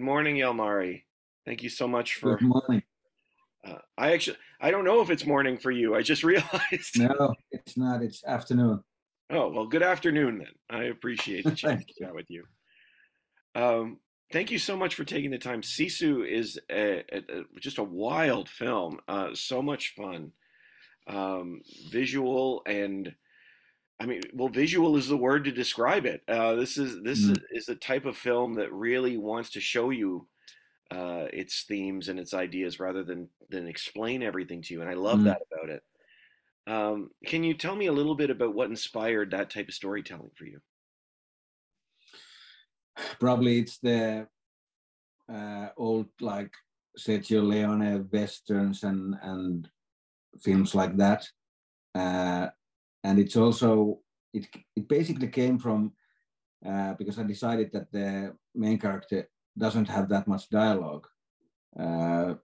morning, Jalmari. Thank you so much for. Good morning. Uh, I actually, I don't know if it's morning for you. I just realized. No, it's not. It's afternoon. Oh well, good afternoon then. I appreciate the chance to chat with you. Um, thank you so much for taking the time. Sisu is a, a, a, just a wild film. Uh, so much fun, um, visual and. I mean, well, visual is the word to describe it. Uh, this is this mm. is the type of film that really wants to show you uh, its themes and its ideas rather than than explain everything to you, and I love mm. that about it. Um, can you tell me a little bit about what inspired that type of storytelling for you? Probably it's the uh, old like Sergio Leone westerns and and films like that, uh, and it's also it it basically came from uh, because I decided that the main character doesn't have that much dialogue uh,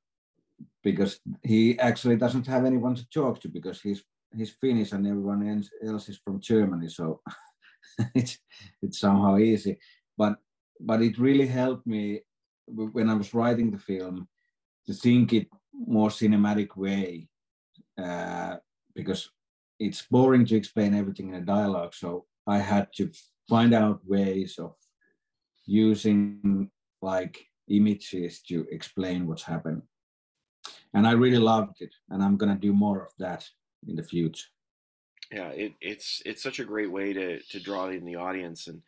because he actually doesn't have anyone to talk to because he's he's Finnish and everyone else is from Germany, so it's it's somehow easy. But but it really helped me when I was writing the film to think it more cinematic way uh, because it's boring to explain everything in a dialogue. So I had to find out ways of using like images to explain what's happening. And I really loved it, and I'm gonna do more of that in the future. Yeah, it, it's it's such a great way to to draw in the audience, and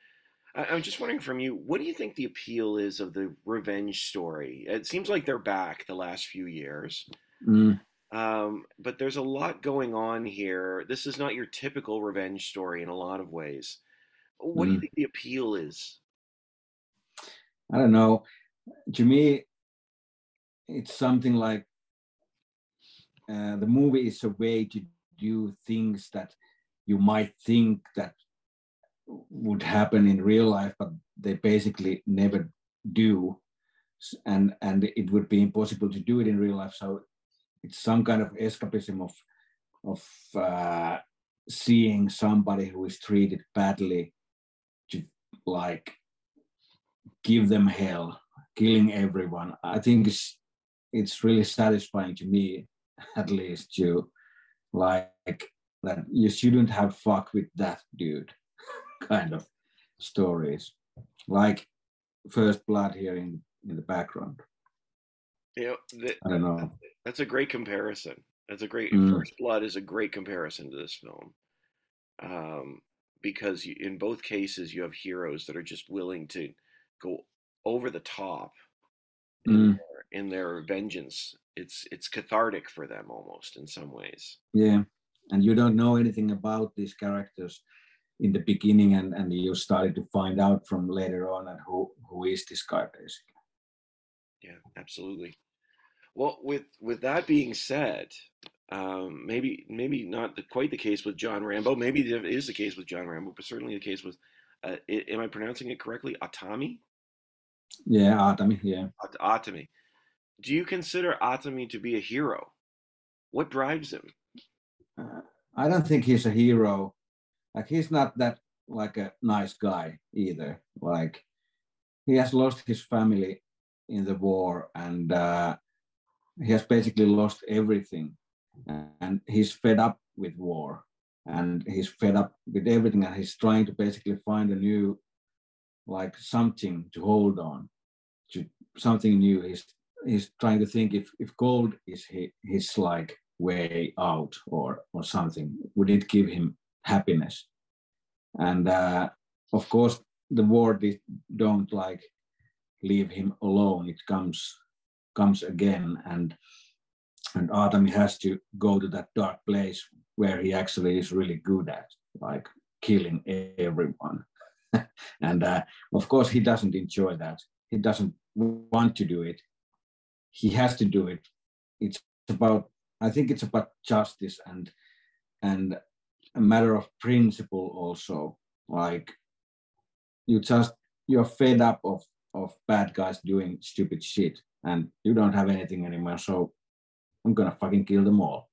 I, am just wondering from you, what do you think the appeal is of the revenge story? It seems like they're back the last few years. Mm. Um, but there's a lot going on here. This is not your typical revenge story in a lot of ways. What mm. do you mm. think the appeal is? I don't know. To me, it's something like uh, the movie is a way to do things that you might think that would happen in real life, but they basically never do, and and it would be impossible to do it in real life. So it's some kind of escapism of of uh, seeing somebody who is treated badly to like give them hell, killing everyone. I think it's it's really satisfying to me, at least, to like that you shouldn't have fuck with that dude kind of stories. Like First Blood here in, in the background. You know, the, I don't know. That's a great comparison. That's a great mm. First Blood is a great comparison to this film. Um, because you, in both cases you have heroes that are just willing to go over the top in, mm. their, in their vengeance. It's it's cathartic for them almost in some ways. Yeah, and you don't know anything about these characters in the beginning, and and you started to find out from later on and who who is this guy basically. Yeah, absolutely. Well, with with that being said, um, maybe maybe not the, quite the case with John Rambo. Maybe it is the case with John Rambo, but certainly the case with. Uh, am I pronouncing it correctly? Aatami. Yeah, Aatami. Yeah. Aatami. Do you consider Aatami to be a hero? What drives him? Uh, I don't think he's a hero. Like he's not that like a nice guy either. Like he has lost his family in the war and uh, he has basically lost everything and he's fed up with war and he's fed up with everything and he's trying to basically find a new like something to hold on to something new. He's he's trying to think if if gold is his, his like way out or or something would it give him happiness? And uh, of course the war don't like leave him alone. It comes comes again and and Aatami has to go to that dark place where he actually is really good at like killing everyone. And uh, of course he doesn't enjoy that. He doesn't want to do it. He has to do it. It's about i think it's about justice and and a matter of principle also. Like you just you're fed up of of bad guys doing stupid shit and you don't have anything anymore so i'm gonna fucking kill them all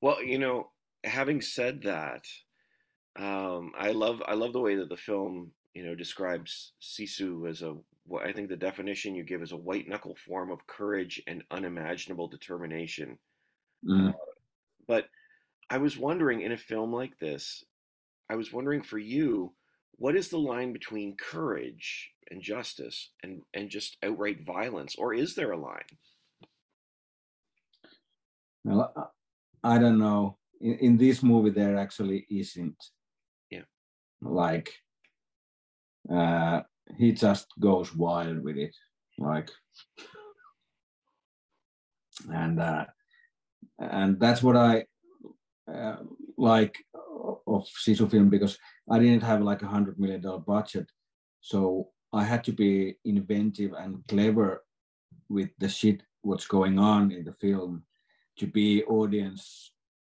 well you know having said that um, I love I love the way that the film you know, describes Sisu as a what I think the definition you give is a white knuckle form of courage and unimaginable determination. Mm. Uh, but I was wondering in a film like this, I was wondering for you, what is the line between courage and justice and, and just outright violence? Or is there a line? Well, I don't know. In, in this movie, there actually isn't. Yeah. Like, uh, he just goes wild with it, like, and uh, and that's what I uh, like of Sisu film because I didn't have like a hundred million dollar budget, so I had to be inventive and clever with the shit what's going on in the film to be audience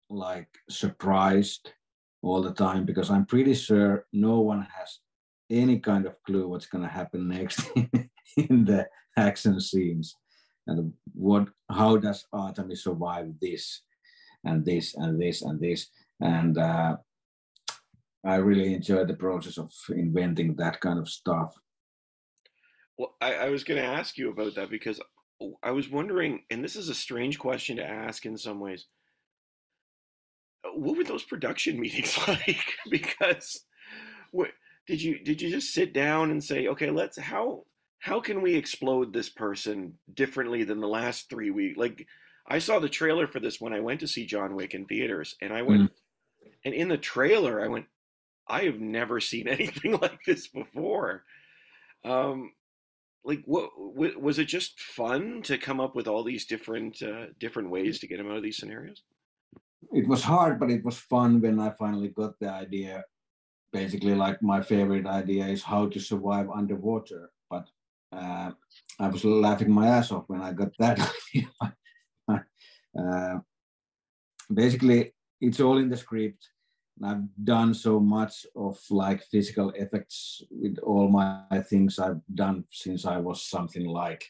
like surprised all the time because I'm pretty sure no one has any kind of clue what's going to happen next in the action scenes. And what how does Aatami survive this and this and this and this? And uh, I really enjoyed the process of inventing that kind of stuff. Well, I, I was going to ask you about that because I was wondering, and this is a strange question to ask in some ways. What were those production meetings like? because what, did you did you just sit down and say, okay, let's how how can we explode this person differently than the last three weeks? Like I saw the trailer for this when I went to see John Wick in theaters, and I went, mm. and in the trailer, I went, I have never seen anything like this before. Um, like, what was it? Just fun to come up with all these different uh, different ways to get him out of these scenarios? It was hard, but it was fun when I finally got the idea basically like my favorite idea is how to survive underwater. But uh, I was laughing my ass off when I got that uh, basically, it's all in the script. I've done so much of like physical effects with all my things I've done since I was something like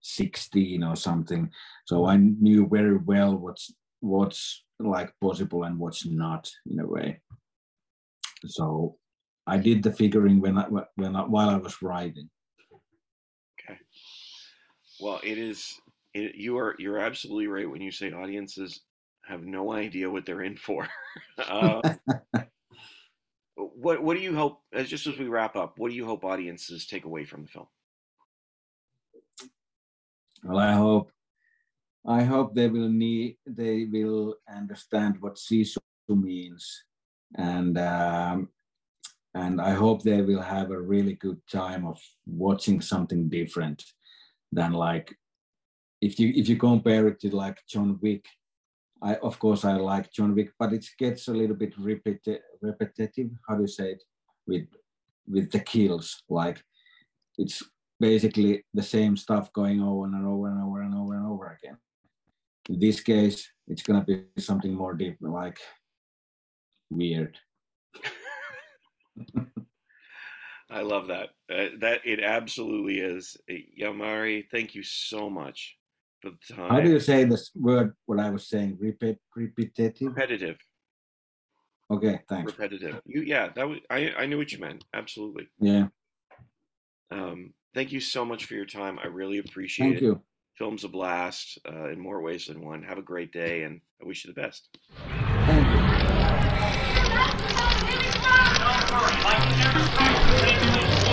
16 or something. So I knew very well what's what's like possible and what's not in a way. So I did the figuring when I, when I, while I was writing. Okay. Well, it is. It, you are you're absolutely right when you say audiences have no idea what they're in for. uh, what what do you hope? As just as we wrap up, what do you hope audiences take away from the film? Well, I hope I hope they will need they will understand what Sisu means and um, and I hope they will have a really good time of watching something different than like if you if you compare it to like John Wick. I of course I like John Wick, but it gets a little bit repeti- repetitive. How do you say it with with the kills? Like it's basically the same stuff going over and over and over and over and over again. In this case, it's gonna be something more deep, like weird. I love that. Uh, that it absolutely is. Jalmari, thank you so much for the time. How do you say this word? What I was saying, repeat, repetitive, repetitive. Okay, thanks. Repetitive. You, yeah, that was, I, I knew what you meant. Absolutely. Yeah. Um, thank you so much for your time. I really appreciate thank it. You. Film's a blast uh, in more ways than one. Have a great day, and I wish you the best. Thank you.